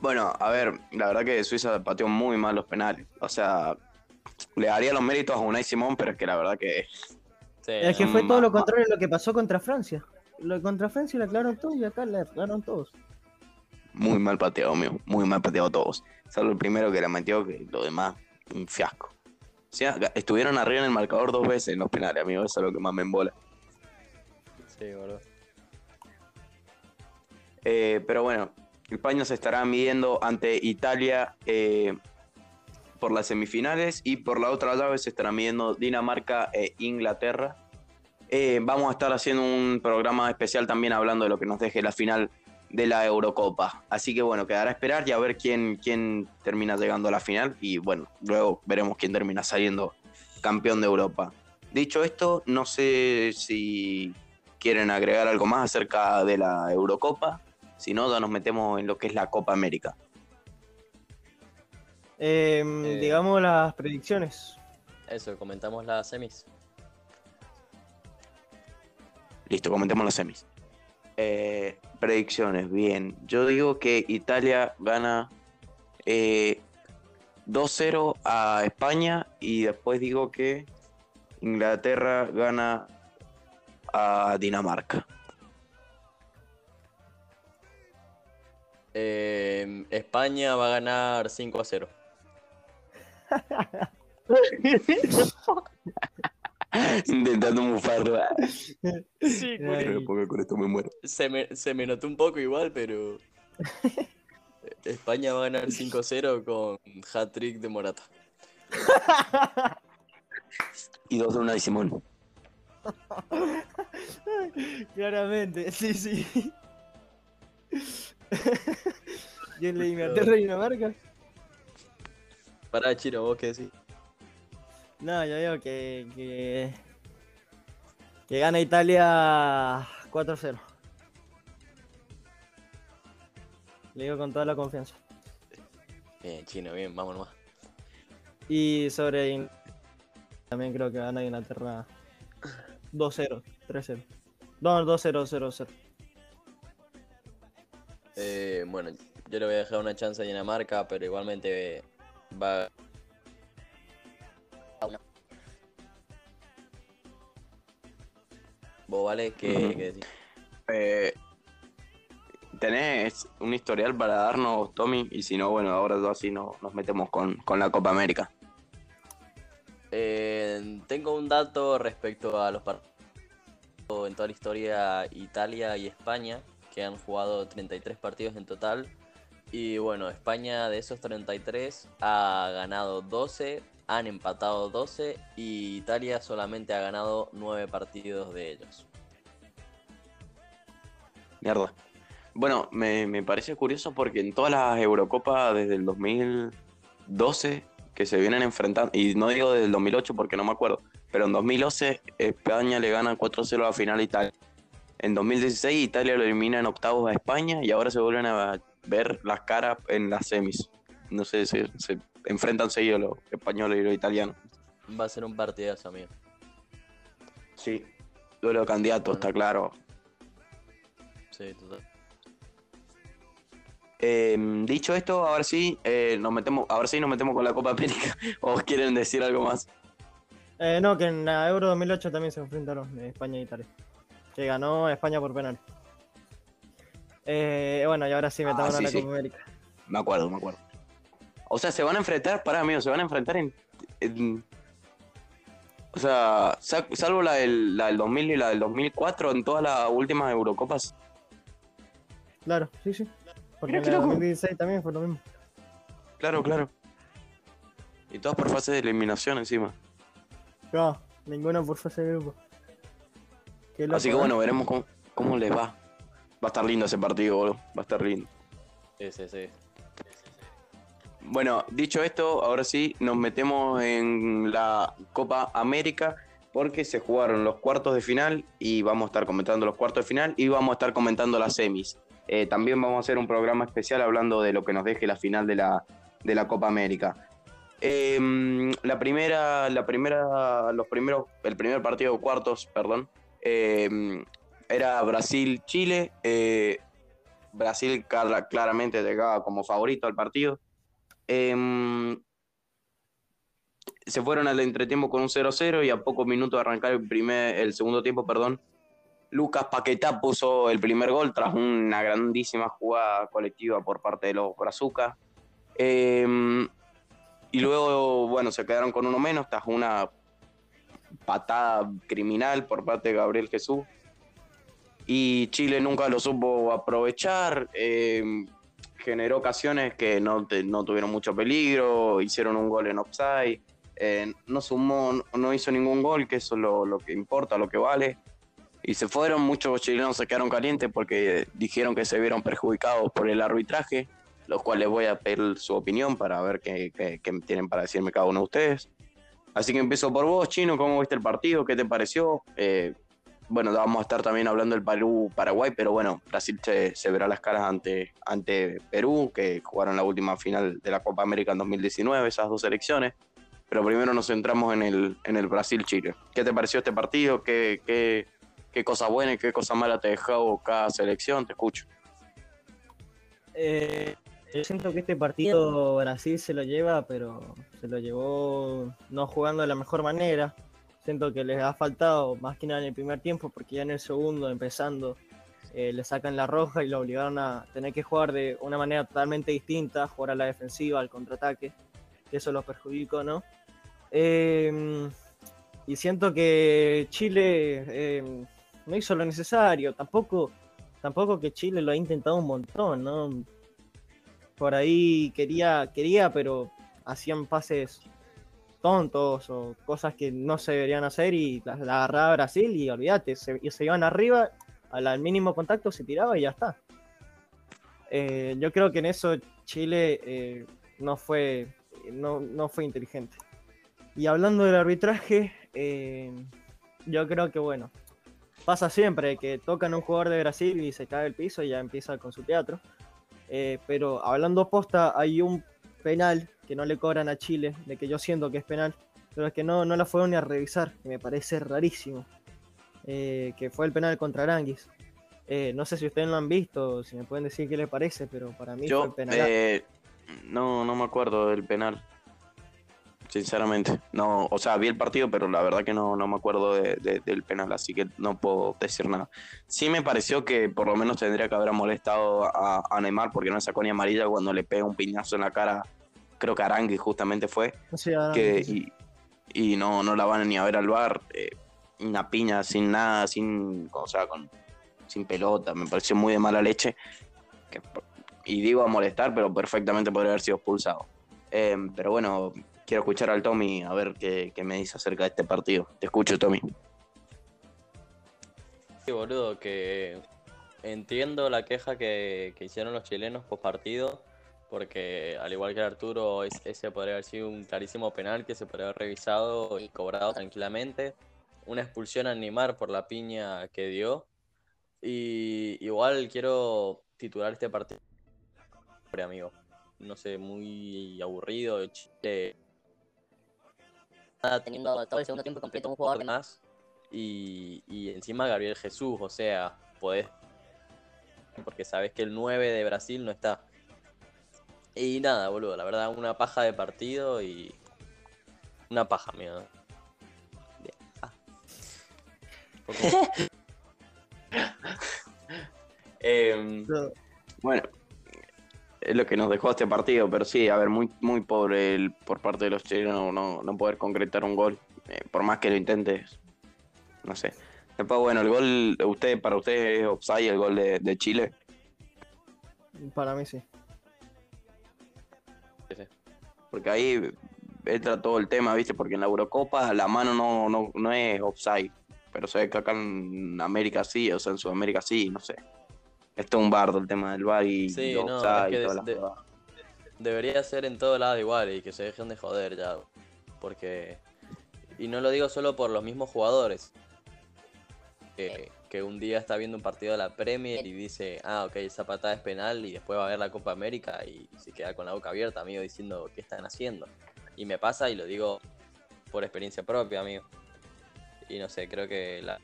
B: Bueno, a ver, la verdad que Suiza pateó muy mal los penales. O sea, le daría los méritos a Unai Simón, pero es que la verdad que
A: Sí,
C: Es que fue
B: Mm,
C: todo lo contrario de lo que pasó contra Francia. Lo de contra Francia la aclararon todos y acá la aclararon todos.
B: muy mal pateado, mío. Muy mal pateado todos. Salvo el primero que la metió, que lo demás, un fiasco. O sea, ga- estuvieron arriba en el marcador dos veces en los penales, amigo. Eso es lo que más me embola.
A: Sí, boludo.
B: Eh, pero bueno, España se estará midiendo ante Italia eh, por las semifinales y por la otra llave se estará midiendo Dinamarca e Inglaterra. Eh, vamos a estar haciendo un programa especial también hablando de lo que nos deje la final de la Eurocopa. Así que bueno, quedará a esperar y a ver quién, quién termina llegando a la final y bueno, luego veremos quién termina saliendo campeón de Europa. Dicho esto, no sé si quieren agregar algo más acerca de la Eurocopa. Si no, ya nos metemos en lo que es la Copa América.
C: Eh,
A: Eh.
C: Digamos las predicciones.
A: Eso, comentamos las semis.
B: Listo, comentemos las semis. Eh, predicciones, bien. Yo digo que Italia gana eh, 2-0 a España y después digo que Inglaterra gana a Dinamarca.
A: Eh, España va a ganar 5 a 0. <laughs>
B: Intentando mufarlo.
A: Sí,
C: Ay.
B: con esto me muero.
A: se, me, se me notó un poco igual, pero. España va a ganar 5 a 0 con hat-trick de Morata.
B: Y dos de una de Simón. <laughs>
C: Claramente, sí, sí. ¿Y el de Inglaterra y Dinamarca?
A: Pará, Chino, vos qué decís.
C: No, yo digo que, que, que gana Italia 4-0. Le digo con toda la confianza.
A: Bien, Chino, bien, vamos nomás.
C: Y sobre In- también creo que gana Inglaterra 2-0, 3-0. No, 2-0, 0-0.
A: Eh, bueno, yo le voy a dejar una chance a Dinamarca, pero igualmente va. ¿Vos vale? ¿Qué, qué decís?
B: Eh, ¿Tenés un historial para darnos, Tommy? Y si no, bueno, ahora ya sí no- nos metemos con, con la Copa América.
A: Eh, tengo un dato respecto a los partidos en toda la historia Italia y España, que han jugado 33 partidos en total. Y bueno, España de esos 33 ha ganado 12, han empatado 12 y Italia solamente ha ganado 9 partidos de ellos.
B: Mierda. Bueno, me, me parece curioso porque en todas las Eurocopas desde el 2012 que se vienen enfrentando, y no digo desde el 2008 porque no me acuerdo, pero en 2011 España le gana 4-0 a la final a Italia. En 2016 Italia lo elimina en octavos a España y ahora se vuelven a ver las caras en las semis. No sé, se, se enfrentan seguido los españoles y los italianos.
A: Va a ser un partidazo, amigo.
B: Sí. Duelo de candidatos, está claro.
A: Sí, total.
B: Eh, dicho esto, ahora sí, eh, nos metemos, ahora sí nos metemos con la Copa América. <laughs> ¿O quieren decir algo más?
C: Eh, no, que en la Euro 2008 también se enfrentaron España e Italia. Que ganó España por penal. Eh, bueno, y ahora sí metamos
B: Ah, sí,
C: la
B: sí.
C: Copa América.
B: Me acuerdo, me acuerdo. O sea, se van a enfrentar, pará, amigo, se van a enfrentar en. en- o sea, sa- salvo la del, la del 2000 y la del 2004, en todas las últimas Eurocopas.
C: Claro, sí, sí. Porque en
B: loco.
C: 2016 también fue lo mismo.
B: Claro, claro. Y todas por fase de eliminación encima.
C: No, ninguna por fase de grupo.
B: Así que
C: ¿eh?
B: bueno, veremos cómo, cómo les va. Va a estar lindo ese partido, boludo. Va a estar lindo.
A: Sí, sí, sí.
B: Bueno, dicho esto, ahora sí nos metemos en la Copa América porque se jugaron los cuartos de final y vamos a estar comentando los cuartos de final y vamos a estar comentando las semis. Eh, también vamos a hacer un programa especial hablando de lo que nos deje la final de la, de la Copa América. Eh, la primera, la primera, los primeros, el primer partido de cuartos, perdón, eh, era Brasil-Chile. eh, Brasil clara- claramente llegaba como favorito al partido. Em, se fueron al entretiempo con un 0-0 y a pocos minutos de arrancar el, primer, el segundo tiempo, perdón, Lucas Paquetá puso el primer gol tras una grandísima jugada colectiva por parte de los Brazucas. Em, y luego, bueno, se quedaron con uno menos tras una patada criminal por parte de Gabriel Jesús. Y Chile nunca lo supo aprovechar. em, generó ocasiones que no, te- no tuvieron mucho peligro, hicieron un gol en offside, eh, no sumó, no hizo ningún gol, que eso es lo, lo que importa, lo que vale. Y se fueron, muchos chilenos se quedaron calientes porque dijeron que se vieron perjudicados por el arbitraje, los cuales voy a pedir su opinión para ver qué, qué- qué tienen para decirme cada uno de ustedes. Así que empiezo por vos, Chino, ¿cómo viste el partido? ¿Qué te pareció? Eh, bueno, vamos a estar también hablando del Perú-Paraguay, pero bueno, Brasil se, verá las caras ante, ante Perú, que jugaron la última final de la Copa América en 2019, esas dos selecciones. Pero primero nos centramos en el, en el Brasil-Chile. ¿Qué te pareció este partido? ¿Qué, qué, qué cosa buena y qué cosa mala te dejó cada selección? Te escucho.
C: Eh, yo siento que este partido Brasil se lo lleva, pero se lo llevó no jugando de la mejor manera. Siento que les ha faltado más que nada en el primer tiempo, porque ya en el segundo, empezando, eh, le sacan la roja y lo obligaron a tener que jugar de una manera totalmente distinta, jugar a la defensiva, al contraataque, que eso los perjudicó, ¿no? Eh, y siento que Chile eh, no hizo lo necesario, tampoco, tampoco que Chile lo ha intentado un montón, ¿no? Por ahí quería, quería, pero hacían pases tontos o cosas que no se deberían hacer y la agarraba Brasil y olvídate, se, y se iban arriba, al, al mínimo contacto se tiraba y ya está. Eh, yo creo que en eso Chile eh, no, fue, no, no fue inteligente. Y hablando del arbitraje, eh, yo creo que bueno, pasa siempre que tocan a un jugador de Brasil y se cae el piso y ya empieza con su teatro. Eh, pero hablando posta, hay un penal que no le cobran a Chile, de que yo siento que es penal, pero es que no, no la fueron ni a revisar, que me parece rarísimo. Eh, que fue el penal contra Aranguis. Eh, no sé si ustedes lo han visto, si me pueden decir qué les parece, pero para mí fue el
B: Yo
C: penal.
B: eh, no, no me acuerdo del penal. Sinceramente. No, o sea, vi el partido, pero la verdad que no, no me acuerdo de- de- del penal, así que no puedo decir nada. Sí me pareció que por lo menos tendría que haber molestado a, a Neymar porque no sacó ni amarilla cuando le pega un piñazo en la cara, creo que Arangui justamente fue,
C: ahora
B: que, y, y no, no la van ni a ver al bar. una piña sin nada, sin, o sea, con, sin pelota, me pareció muy de mala leche. que- y digo a molestar, pero perfectamente podría haber sido expulsado. Eh, pero bueno, quiero escuchar al Tommy a ver qué, me dice acerca de este partido. Te escucho, Tommy.
A: Sí, boludo, que entiendo la queja que, hicieron los chilenos post partido, porque al igual que Arturo, es- ese podría haber sido un clarísimo penal que se podría haber revisado y cobrado tranquilamente. Una expulsión a Neymar por la piña que dio. Y igual quiero titular este partido, amigo. No sé, muy aburrido. Chile
D: Teniendo todo el segundo tiempo completo un jugador de más.
A: Y, y encima Gabriel Jesús, o sea, podés. Porque sabes que el 9 de Brasil no está. Y nada, boludo, la verdad, una paja de partido y. Una paja, mía. Bien. Ah. <laughs> <laughs>
C: Yo-
B: bueno, es lo que nos dejó este partido, pero sí, a ver, muy, muy pobre el, por parte de los chilenos no, no poder concretar un gol, eh, por más que lo intentes, no sé. Después, bueno, el gol, usted, para usted es offside el gol de, de Chile.
C: Para mí sí.
B: Porque ahí entra todo el tema, ¿viste? Porque en la Eurocopa la mano no, no, no es offside. Pero se ve que acá en América sí, o sea, en Sudamérica sí, no sé. Esto es un bardo el tema del bar y
A: Sí,
B: los
A: no,
B: offside
A: es que
B: y todas
A: de-
B: las
A: de-
B: jugadas.
A: Debería ser en todos lados igual y que se dejen de joder ya. Porque. Y no lo digo solo por los mismos jugadores. Que, que un día está viendo un partido de la Premier y dice, ah, ok, esa patada es penal y después va a ver la Copa América y se queda con la boca abierta, amigo, diciendo, ¿qué están haciendo? Y me pasa y lo digo por experiencia propia, amigo. Y no sé, creo que la.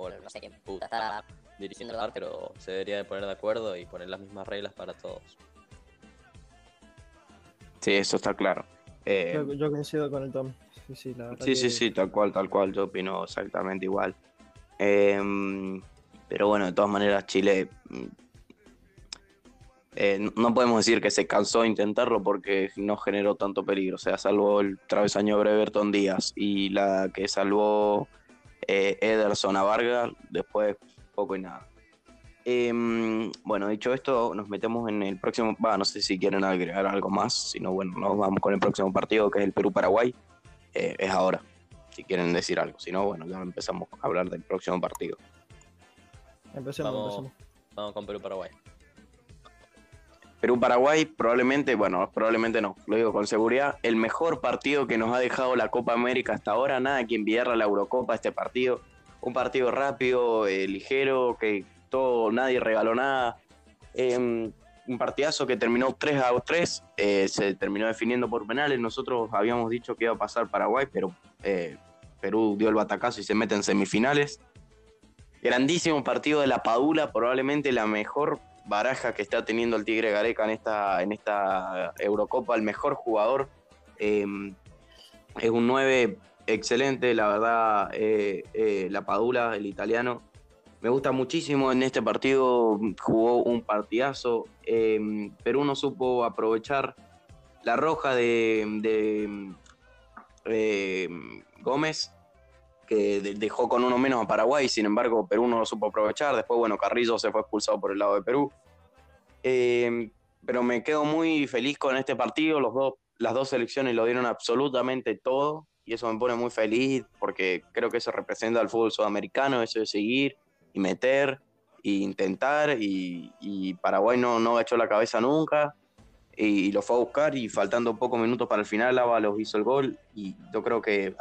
A: O
D: No sé qué puta está
A: dirigiendo el bar, pero se debería de poner de acuerdo y poner las mismas reglas para todos.
B: Sí, eso está claro. Eh,
C: Yo, yo coincido con el Tom. Sí, sí, la
B: Sí, sí,
C: que-
B: sí, tal cual, tal cual. Yo opino exactamente igual. Em, pero bueno, de todas maneras, Chile. mm, eh, no- no podemos decir que se cansó de intentarlo porque no generó tanto peligro. O sea, salvó el travesaño de Breverton Díaz y la que salvó eh, Ederson a Vargas, después poco y nada. Em, bueno, dicho esto, nos metemos en el próximo. Va, no sé si quieren agregar algo más. Si no, bueno, nos vamos con el próximo partido que es el Perú-Paraguay. Eh, es ahora, si quieren decir algo. Si no, bueno, ya empezamos a hablar del próximo partido.
C: Empecemos,
A: Vamos.
C: empecemos.
A: Vamos con Perú-Paraguay.
B: Perú-Paraguay probablemente, bueno, probablemente no, lo digo con seguridad, el mejor partido que nos ha dejado la Copa América hasta ahora, nada que envidiarle a la Eurocopa este partido. Un partido rápido, eh, ligero, que todo, nadie regaló nada. Eh, un partidazo que terminó 3 a 3, eh, se terminó definiendo por penales. Nosotros habíamos dicho que iba a pasar Paraguay, pero eh, Perú dio el batacazo y se mete en semifinales. Grandísimo partido de la Padula, probablemente la mejor baraja que está teniendo el Tigre Gareca en esta, en esta Eurocopa, el mejor jugador. Eh, es un 9 excelente, la verdad, eh, eh, la Padula, el italiano. Me gusta muchísimo en este partido, jugó un partidazo. eh, Perú no supo aprovechar la roja de, de, eh, Gómez, que de- dejó con uno menos a Paraguay, sin embargo Perú no lo supo aprovechar. Después, bueno, Carrillo se fue expulsado por el lado de Perú. Eh, pero me quedo muy feliz con este partido. Los dos, las dos selecciones lo dieron absolutamente todo y eso me pone muy feliz porque creo que eso representa al fútbol sudamericano, eso de seguir y meter e intentar y, y Paraguay no, no echó la cabeza nunca y, lo fue a buscar y faltando pocos minutos para el final Ábalos hizo el gol y yo creo que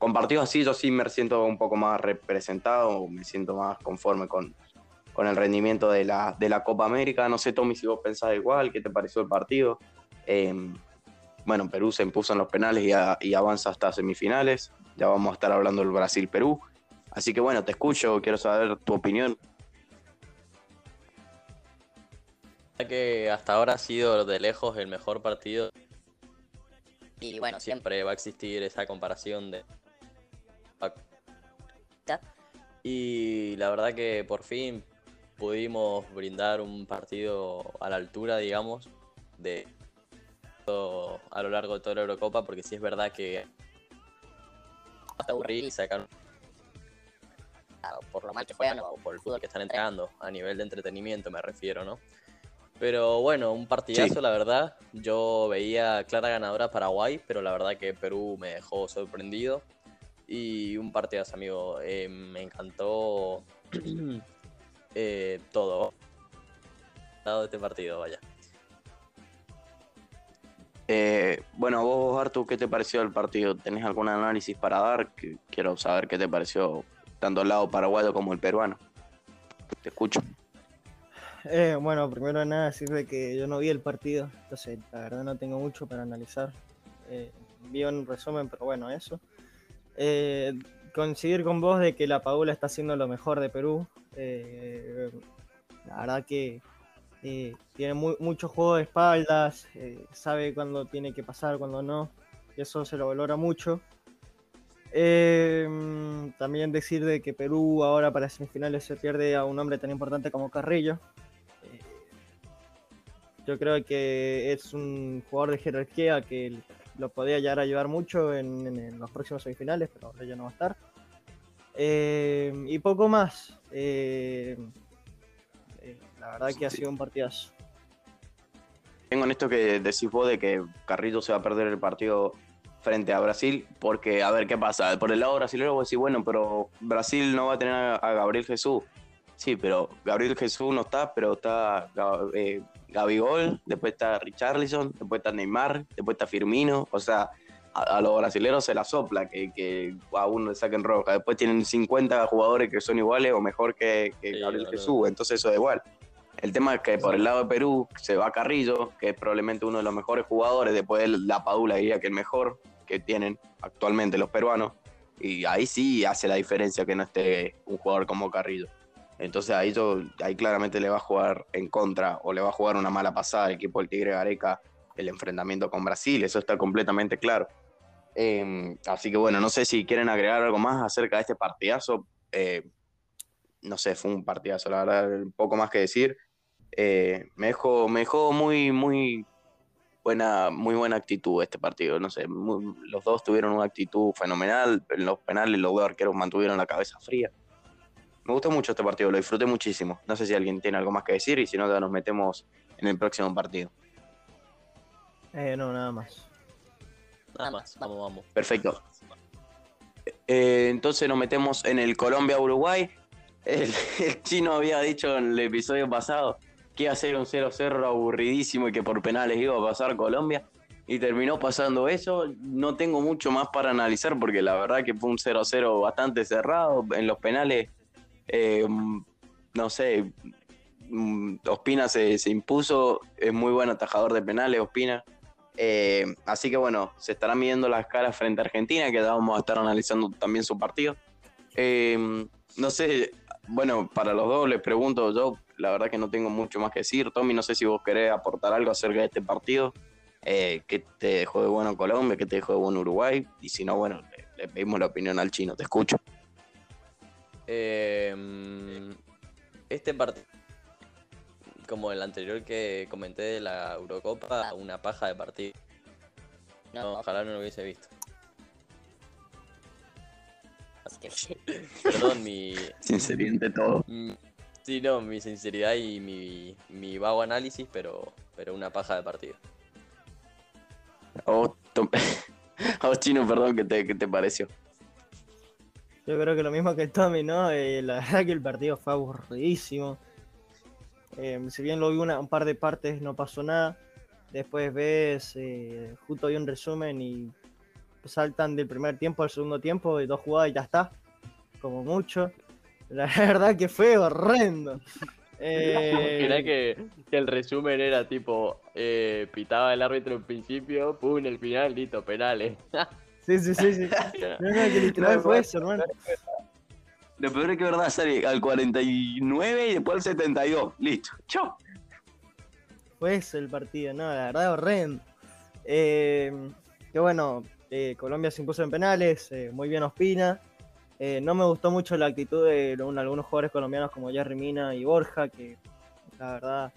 B: con partidos así yo sí me siento un poco más representado, me siento más conforme con, con el rendimiento de la, de la Copa América. No sé, Tommy, si vos pensás igual, ¿qué te pareció el partido? Eh, bueno, Perú se impuso en los penales y, a- y avanza hasta semifinales. Ya vamos a estar hablando del Brasil-Perú. Así que bueno, te escucho, quiero saber tu opinión.
A: Que hasta ahora ha sido de lejos el mejor partido,
D: Y bueno, siempre
A: va a existir esa comparación de... Y la verdad que por fin pudimos brindar un partido a la altura, digamos, de todo- a lo largo de toda la Eurocopa, porque sí es verdad que hasta aburrir y sacar
D: Por lo mal que juegan o
A: por el fútbol que están entregando, a nivel de entretenimiento me refiero, ¿no? Pero bueno, un partidazo,
B: Sí.
A: la verdad. Yo veía clara ganadora Paraguay, pero la verdad que Perú me dejó sorprendido. Y un partidazo, amigo. Eh, me encantó <clears throat> eh, todo. Dado este partido, vaya.
B: Eh, bueno, vos, Artu, ¿qué te pareció el partido? ¿Tenés algún análisis para dar? Quiero saber qué te pareció tanto el lado paraguayo como el peruano. Te escucho.
C: Eh, bueno, primero de nada decirle que yo no vi el partido, entonces la verdad no tengo mucho para analizar. Eh, vi un resumen, pero bueno, eso. Eh, coincidir con vos de que la Paula está haciendo lo mejor de Perú. Eh, la verdad que eh, tiene mu- mucho juego de espaldas, eh, sabe cuándo tiene que pasar, cuándo no, y eso se lo valora mucho. También decir de que Perú ahora para semifinales se pierde a un hombre tan importante como Carrillo. Yo creo que es un jugador de jerarquía que lo podría llegar a ayudar mucho en, en- en los próximos semifinales, pero ahora ya no va a estar. Eh, y poco más. Eh, eh, la verdad que ha sido un partidazo.
B: Tengo en esto que decís vos de que Carrillo se va a perder el partido frente a Brasil, porque a ver qué pasa. Por el lado brasileño vos decís, bueno, pero Brasil no va a tener a, Gabriel Jesús. Sí, pero Gabriel Jesús no está, pero está eh, Gabigol, después está Richarlison, después está Neymar, después está Firmino. O sea, a, a los brasileños se la sopla que, que a uno le saquen roja. Después tienen 50 jugadores que son iguales o mejor que, que
A: Sí,
B: Gabriel. Jesús. Entonces eso da igual. El tema es que por el lado de Perú se va Carrillo, que es probablemente uno de los mejores jugadores, después de la Padula diría que el mejor que tienen actualmente los peruanos, y ahí sí hace la diferencia que no esté un jugador como Carrillo. Entonces ahí, yo, ahí claramente le va a jugar en contra o le va a jugar una mala pasada al equipo del Tigre Gareca el enfrentamiento con Brasil, eso está completamente claro. Eh, así que bueno, no sé si quieren agregar algo más acerca de este partidazo. Eh, no sé, fue un partidazo, la verdad, poco más que decir. Eh, me dejó, me dejó muy, muy buena, muy buena actitud este partido. No sé, los dos tuvieron una actitud fenomenal. En los penales los dos arqueros mantuvieron la cabeza fría. Me gustó mucho este partido, lo disfruté muchísimo. No sé si alguien tiene algo más que decir y si no, ya nos metemos en el próximo partido.
C: Eh, no, nada más.
A: Nada más, vamos, vamos.
B: Perfecto. Eh, entonces nos metemos en el Colombia-Uruguay. <laughs> El, chino había dicho en el episodio pasado que iba a ser un 0-0 aburridísimo y que por penales iba a pasar Colombia. Y terminó pasando eso. No tengo mucho más para analizar porque la verdad que fue un 0-0 bastante cerrado. En los penales, eh, no sé, mm, Ospina se, se, impuso. Es muy buen atajador de penales, Ospina. Eh, así que bueno, se estarán midiendo las caras frente a Argentina, que vamos a estar analizando también su partido. Eh, no sé, bueno, para los dos les pregunto yo, la verdad que no tengo mucho más que decir. Tommy, no sé si vos querés aportar algo acerca de este partido. Eh, ¿Qué te dejó de bueno Colombia? ¿Qué te dejó de bueno Uruguay? Y si no, bueno, le pedimos la opinión al chino. Te escucho.
A: Eh, este partido como el anterior que comenté de la Eurocopa, una paja de partido. No, ojalá no lo hubiese visto. Así que, <laughs> perdón, mi.
B: Sinceridad de todo.
A: Sí, no, mi sinceridad y mi, mi vago análisis, pero, pero una paja de partido.
B: Oh, <laughs> a vos, Chino, perdón, ¿qué te, qué te pareció?
C: Yo creo que lo mismo que el Tommy, ¿no? Eh, la <laughs> verdad que el partido fue aburridísimo. Eh, si bien lo vi una, un par de partes, no pasó nada. Después ves, eh, justo vi un resumen y saltan del primer tiempo al segundo tiempo, de dos jugadas y ya está. Como mucho. <laughs> La verdad que fue horrendo. <laughs>
A: Eh... que, que, el resumen era tipo, eh, pitaba el árbitro en principio, pum, en el final, listo, penales.
C: Sí, sí, sí, sí. <laughs> No, no, que literal fue eso, hermano.
B: Lo peor es que verdad sale al 49 y después al 72. Listo. Chao.
C: Fue eso el partido, no, la verdad horrendo. Eh, que bueno, eh, Colombia se impuso en penales, eh, muy bien Ospina. Eh, no me gustó mucho la actitud de algunos jugadores colombianos como Jerry Mina y Borja, que la verdad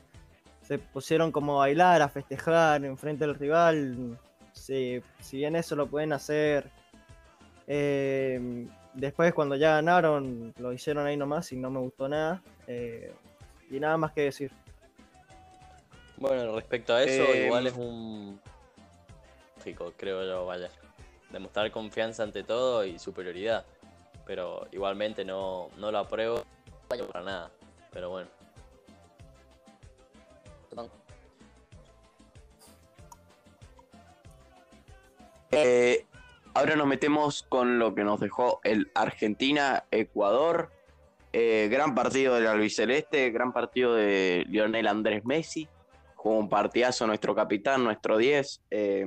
C: se pusieron como a bailar, a festejar en frente del rival. Si, si bien eso lo pueden hacer eh, Después cuando ya ganaron, lo hicieron ahí nomás y no me gustó nada. Eh, y nada más que decir.
A: Bueno, respecto a eso, eh, igual es un... Chico, creo yo, vaya. Demostrar confianza ante todo y superioridad. Pero igualmente no, no lo apruebo para nada. Pero bueno.
B: Eh, Ahora nos metemos con lo que nos dejó el Argentina-Ecuador. Eh, gran partido del albiceleste, gran partido de Lionel Andrés Messi. Jugó un partidazo nuestro capitán, nuestro 10. Eh,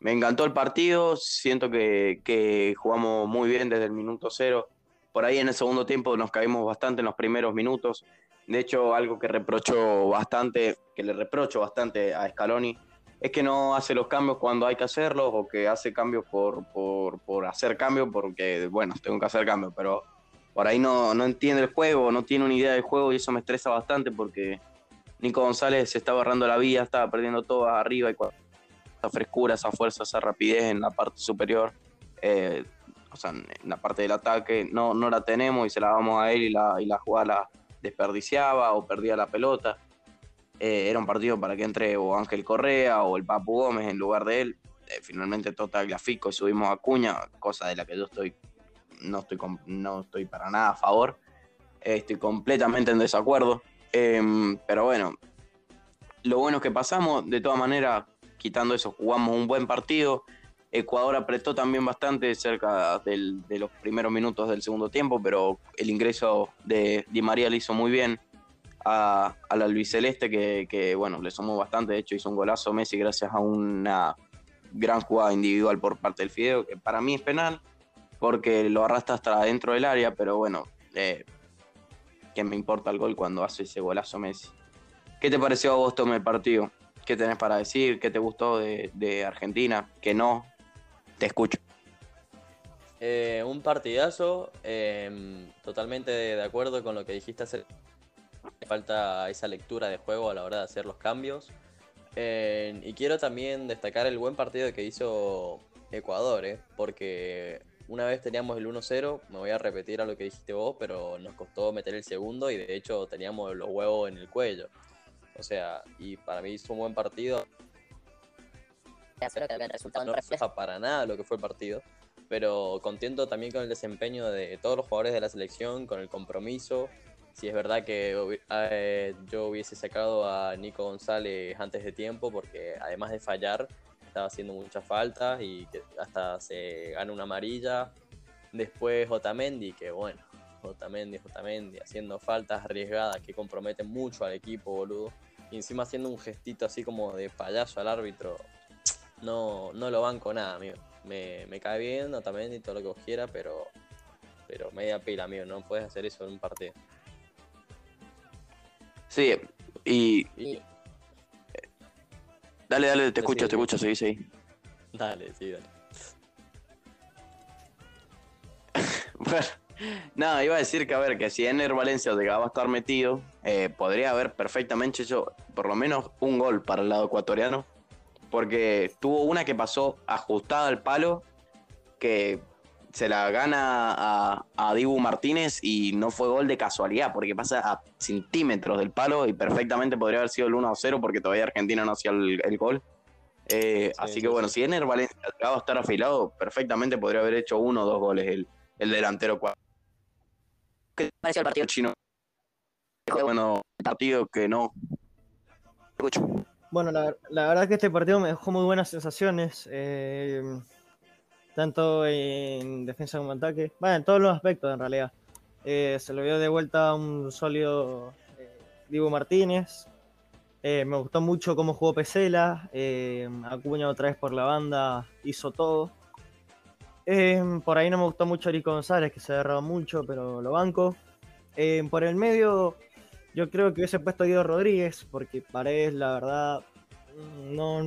B: me encantó el partido, siento que, que, jugamos muy bien desde el minuto cero. Por ahí en el segundo tiempo nos caímos bastante en los primeros minutos. De hecho, algo que reprocho bastante, que le reprocho bastante a Scaloni, es que no hace los cambios cuando hay que hacerlos o que hace cambios por, por, por hacer cambios porque, bueno, tengo que hacer cambios, pero por ahí no, no entiende el juego, no tiene una idea del juego y eso me estresa bastante porque Nico González se está agarrando la vía, estaba perdiendo todo arriba y esa frescura, esa fuerza, esa rapidez en la parte superior, eh, o sea, en la parte del ataque no, no la tenemos y se la damos a él y la, y la jugada la desperdiciaba o perdía la pelota. Eh, era un partido para que entre o Ángel Correa o el Papu Gómez en lugar de él. Eh, finalmente Total Grafico y subimos a Cuña, cosa de la que yo estoy no estoy, no estoy para nada a favor. Eh, estoy completamente en desacuerdo. Em, pero bueno, lo bueno es que pasamos, de todas maneras, quitando eso, jugamos un buen partido. Ecuador apretó también bastante cerca del, de los primeros minutos del segundo tiempo, pero el ingreso de Di María le hizo muy bien a, a la albiceleste que, bueno, le sumó bastante. De hecho, hizo un golazo Messi gracias a una gran jugada individual por parte del Fideo, que para mí es penal, porque lo arrastra hasta dentro del área, pero bueno, eh, que me importa el gol cuando hace ese golazo Messi. ¿Qué te pareció a vos, Tom, el partido? ¿Qué tenés para decir? ¿Qué te gustó de, Argentina? ¿Qué no? Te escucho.
A: Eh, un partidazo, eh, totalmente de acuerdo con lo que dijiste hacer. Falta esa lectura de juego a la hora de hacer los cambios. Eh, y quiero también destacar el buen partido que hizo Ecuador, eh, porque una vez teníamos el 1-0, me voy a repetir a lo que dijiste vos, pero nos costó meter el segundo y de hecho teníamos los huevos en el cuello. O sea, y para mí hizo un buen partido.
D: Espero que el resultado
A: No
D: refleja
A: para nada lo que fue el partido, pero contento también con el desempeño de todos los jugadores de la selección, con el compromiso. Si es verdad que eh, yo hubiese sacado a Nico González antes de tiempo, porque además de fallar, estaba haciendo muchas faltas y que hasta se gana una amarilla. Después Otamendi, que bueno, Otamendi, Otamendi, haciendo faltas arriesgadas que comprometen mucho al equipo, boludo. Y encima haciendo un gestito así como de payaso al árbitro. No, no lo banco nada, amigo. Me, me cae bien Otamendi, todo lo que vos quieras, pero, pero media pila, amigo. No puedes hacer eso en un partido.
B: Sí, y
D: Y
B: dale, dale, te
A: Sí,
B: escucho,
A: sí.
B: te escucho, seguí, seguí.
A: Dale, sí, dale. <laughs>
B: Bueno, nada, iba a decir que a ver, que si Ener Valencia llegaba a estar metido, eh, podría haber perfectamente hecho por lo menos un gol para el lado ecuatoriano, porque tuvo una que pasó ajustada al palo, que se la gana a, a Dibu Martínez y no fue gol de casualidad, porque pasa a centímetros del palo y perfectamente podría haber sido el 1 0 porque todavía Argentina no hacía el, el gol. Eh,
A: Sí,
B: así
A: sí,
B: que bueno,
A: sí.
B: si Ener Valencia llegaba a estar afilado, perfectamente podría haber hecho uno o dos goles el, el delantero cua-
D: pareció el partido.
B: chino. Bueno, partido que no. Escucho.
C: Bueno, la, la verdad que este partido me dejó muy buenas sensaciones, eh, tanto en defensa como en ataque, bueno, en todos los aspectos en realidad. Eh, se lo vio de vuelta un sólido eh, Diego Martínez, eh, me gustó mucho cómo jugó Pesela, eh, Acuña otra vez por la banda, hizo todo. Por ahí no me gustó mucho Eric González, que se agarraba mucho, pero lo banco. Por el medio, yo creo que hubiese puesto Guido Rodríguez, porque Paredes, la verdad, no,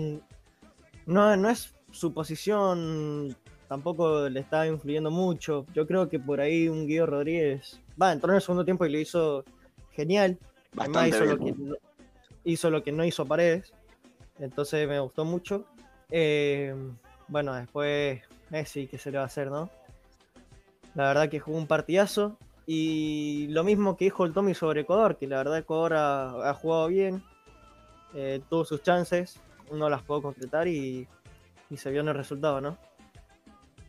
C: no, no es su posición, tampoco le está influyendo mucho. Yo creo que por ahí un Guido Rodríguez, va, entró en el segundo tiempo y lo hizo genial. Además
B: Bastante
C: hizo lo, que, no- hizo lo que no hizo Paredes. Entonces me gustó mucho. Eh, bueno, después Messi, ¿qué se le va a hacer, no? La verdad que jugó un partidazo. Y lo mismo que dijo el Tommy sobre Ecuador, que la verdad Ecuador ha, ha jugado bien. eh, tuvo sus chances, no las pudo concretar y, y se vio en el resultado, ¿no?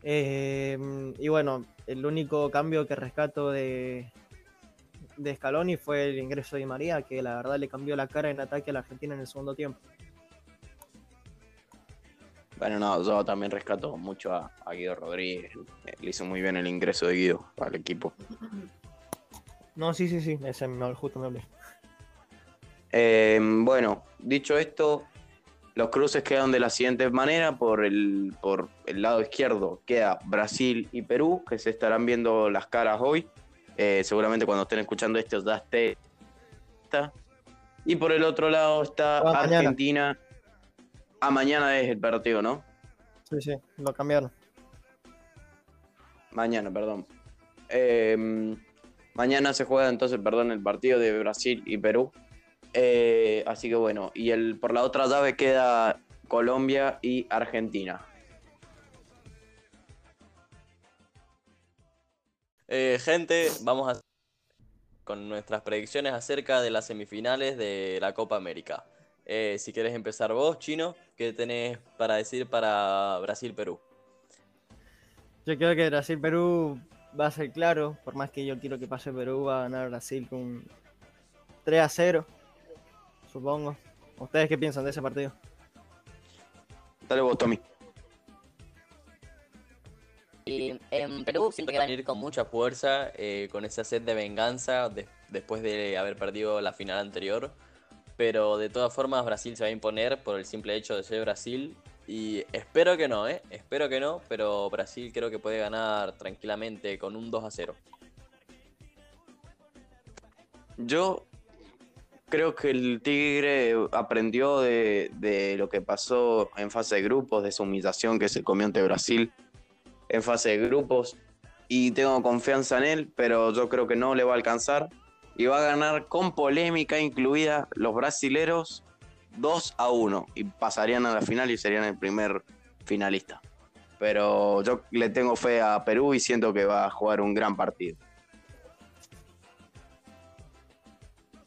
C: Eh, y bueno, el único cambio que rescato de, de Scaloni fue el ingreso de Di María, que la verdad le cambió la cara en ataque a la Argentina en el segundo tiempo.
B: Bueno, no, yo también rescato mucho a, a Guido Rodríguez. Le hizo muy bien el ingreso de Guido al equipo.
C: No, sí, sí, sí, ese me, justo me hablé.
B: Eh, bueno, dicho esto, los cruces quedan de la siguiente manera. Por el, por el lado izquierdo queda Brasil y Perú, que se estarán viendo las caras hoy. Eh, seguramente cuando estén escuchando esto ya esté. Y por el otro lado está
C: Ah, mañana.
B: Argentina. A mañana es el partido, ¿no?
C: Sí, sí, lo cambiaron.
B: Mañana, perdón. Eh, mañana se juega entonces, perdón, el partido de Brasil y Perú. Eh, así que bueno, y el por la otra llave queda Colombia y Argentina.
A: Eh, gente, vamos a con nuestras predicciones acerca de las semifinales de la Copa América. Eh, si quieres empezar vos, Chino, ¿qué tenés para decir para Brasil-Perú?
C: Yo creo que Brasil-Perú va a ser claro, por más que yo quiero que pase Perú, va a ganar Brasil con 3 a 0, supongo. ¿Ustedes qué piensan de ese partido?
B: Dale vos, Tommy.
D: Y en Perú siento que van a ir
A: venir con mucha fuerza, eh, con esa sed de venganza de- después de haber perdido la final anterior. Pero de todas formas Brasil se va a imponer por el simple hecho de ser Brasil. Y espero que no, ¿eh? Espero que no, pero Brasil creo que puede ganar tranquilamente con un 2 a 0.
B: Yo creo que el Tigre aprendió de, de lo que pasó en fase de grupos, de su humillación que se comió ante Brasil en fase de grupos. Y tengo confianza en él, pero yo creo que no le va a alcanzar. Y va a ganar con polémica incluida los brasileros 2 a 1. Y pasarían a la final y serían el primer finalista. Pero yo le tengo fe a Perú y siento que va a jugar un gran partido.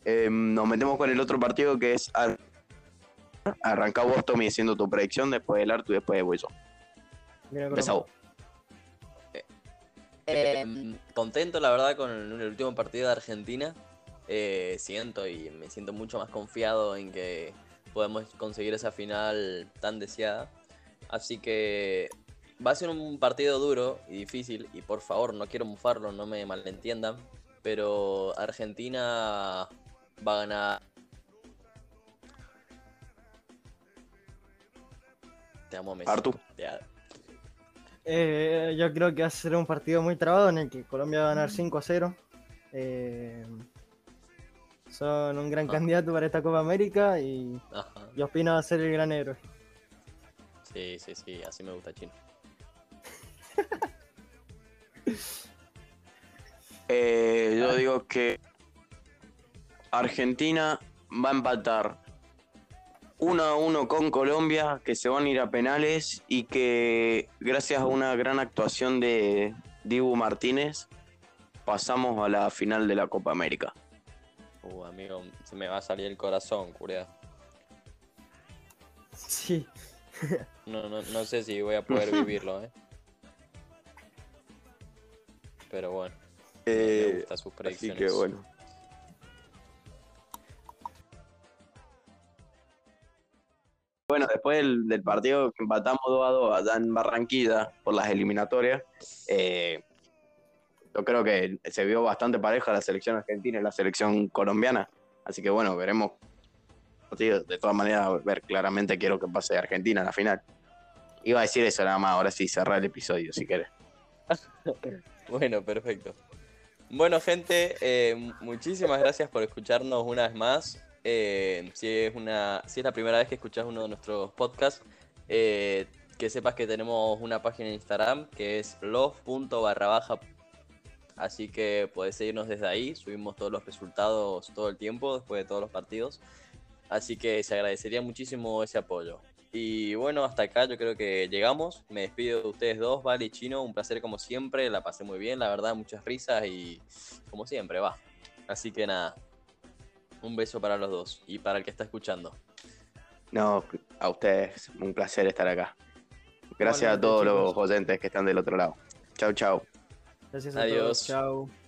B: Eh, nos metemos con el otro partido que es Ar- arranca vos Tommy haciendo tu predicción después del Artu y después voy yo. Empezá vos.
D: Eh,
A: Mm, Contento, la verdad, con el, el último partido de Argentina. Eh, siento y me siento mucho más confiado en que podemos conseguir esa final tan deseada. Así que va a ser un partido duro y difícil. Y por favor, no quiero mufarlo, no me malentiendan. Pero Argentina va a ganar. Te amo, Messi.
B: Artu.
C: Eh, yo creo que va a ser un partido muy trabado en el que Colombia va a ganar 5 a 0. Eh, son un gran
A: Ah.
C: candidato para esta Copa América y,
A: Ajá.
C: y Ospina va a ser el gran héroe.
A: Sí, sí, sí, así me gusta Chino.
B: Eh, yo digo que Argentina va a empatar 1 a 1 con Colombia, que se van a ir a penales y que gracias a una gran actuación de Dibu Martínez pasamos a la final de la Copa América.
A: Uh, amigo, se me va a salir el corazón, curia.
C: Sí,
A: No, no, no sé si voy a poder vivirlo, eh. Pero bueno, me
B: Eh,
A: gustan sus
B: así
A: predicciones.
B: que bueno. Bueno, después del, del partido que empatamos 2 a 2 allá en Barranquilla por las eliminatorias, eh, yo creo que se vio bastante pareja la selección argentina y la selección colombiana. Así que bueno, veremos. De todas maneras, ver claramente quiero que pase Argentina en la final. Iba a decir eso nada más, ahora sí cerrar el episodio si querés. <laughs>
A: Bueno, perfecto. Bueno, gente, eh, mu- muchísimas gracias por escucharnos una vez más. Eh, si, es una, si es la primera vez que escuchas uno de nuestros podcasts, eh, que sepas que tenemos una página en Instagram que es love.barra baja. Así que puedes seguirnos desde ahí. Subimos todos los resultados todo el tiempo, después de todos los partidos. Así que se agradecería muchísimo ese apoyo. Y bueno, hasta acá yo creo que llegamos. Me despido de ustedes dos, Vale y Chino. Un placer como siempre. La pasé muy bien, la verdad, muchas risas y como siempre, va. Así que nada. Un beso para los dos y para el que está escuchando.
B: No, a ustedes, un placer estar acá. Gracias a todos los oyentes que están del otro lado. Chau, chau.
C: gracias a
A: Adiós.
C: todos. Chao.